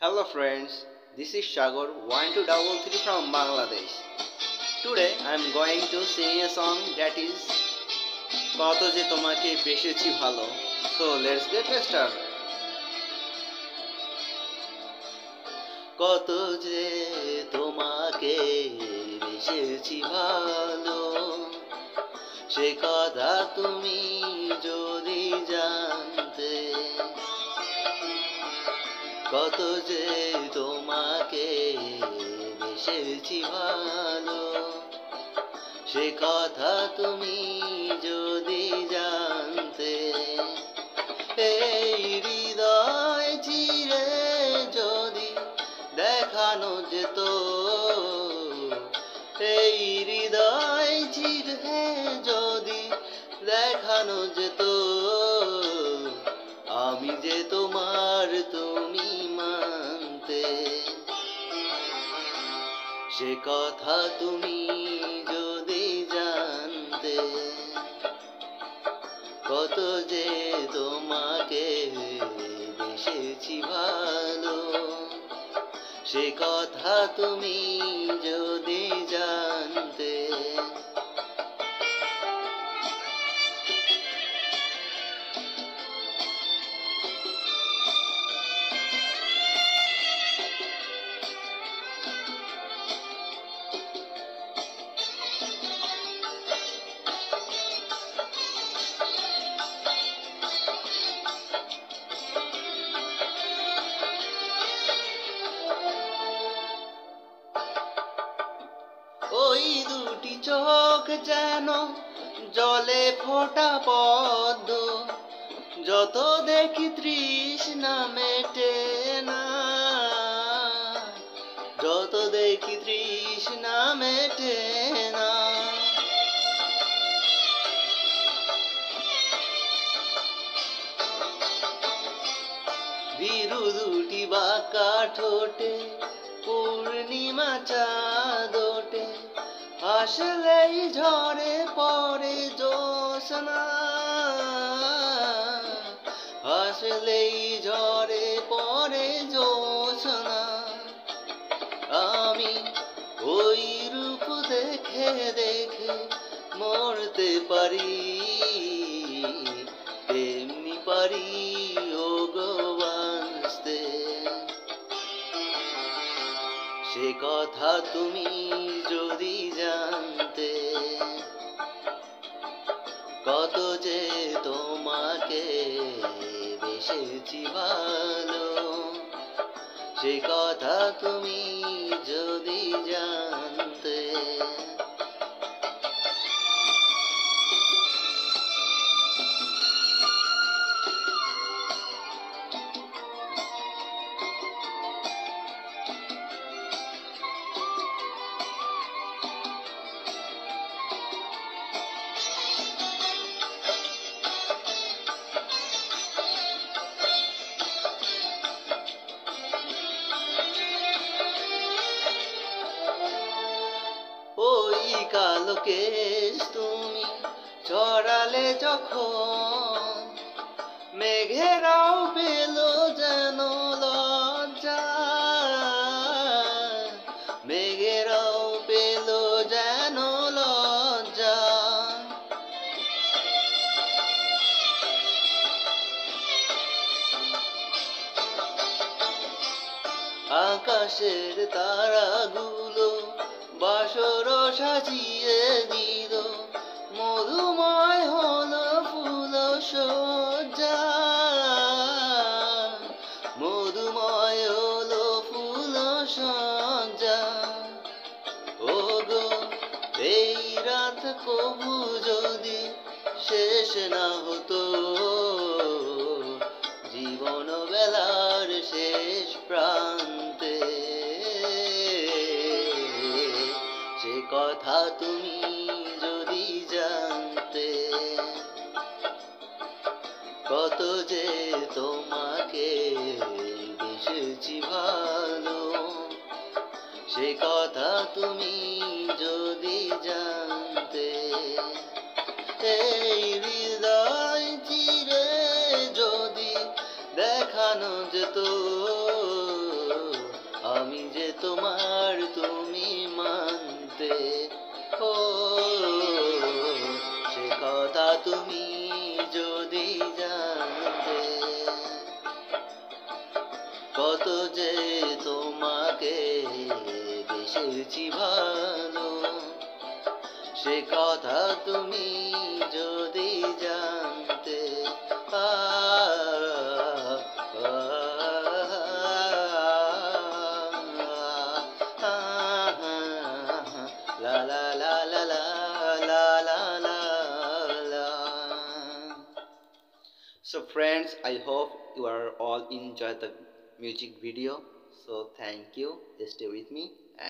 Hello friends, this is Shagor 1233 from Bangladesh. Today I am going to sing a song that is কত যে তোমাকে বেসেছি ভালো so let's get start কত যে তোমাকে বেসেছি ভালো সে কথা তুমি যদি জানতে কত যে তোমাকে বেসেছি ভালো। সে কথা তুমি যদি জানতে, এই হৃদয় চিরে যদি দেখানো যেত, এই হৃদয় চিরে যদি দেখানো যেত, আমি যে তোমার সে কথা তুমি যদি জানতে, কত যে তোমাকে বেসেছি ভালো, সে কথা তুমি যদি জানতে ওই দুটি চোখ যেন জলে ফোটা পদ্ম। যত দেখি তৃষ্ণা মেটে না। যত দেখি তৃষ্ণা মেটে না। ভীরু দুটি বাঁকা ঠোঁটে, পূর্ণিমা চাঁদোটে হাসলেই ঝরে পড়ে জোসনা হাসলেই ঝরে পড়ে জোসনা আমি ওই রূপ দেখে দেখে মরতে পারি, তেমনি পারি। সে কথা তুমি যদি জানতে, কত যে তোমাকে বেসেছি ভালো, সে কথা তুমি যদি জানতে কালো তুমি চড়ালে যখন মেঘেরাও পেল যেন লজ্জা। মেঘেরাও পেল যেন লজ্জা। আকাশের তারাগুলো বাসর সাজিয়ে দিল। মধুময় হলো ফুল সজ্জা। মধুময় হলো ফুল সজ্জা। ও গো এই রাত কবু যদি শেষ না হতো জীবন বেলার শেষ প্রান্তে তুমি যদি জানতে কত যে তোমাকে বেসেছি ভালো, সে কথা তুমি যদি জানতে এই হৃদয় চিরে যদি দেখানো যেত, আমি যে তোমার তুমি মানতে তোমাকে বেশি ভালো সে কথা তুমি যদি জানতে So friends, I hope you are all enjoy the music video. So thank you. Stay with me.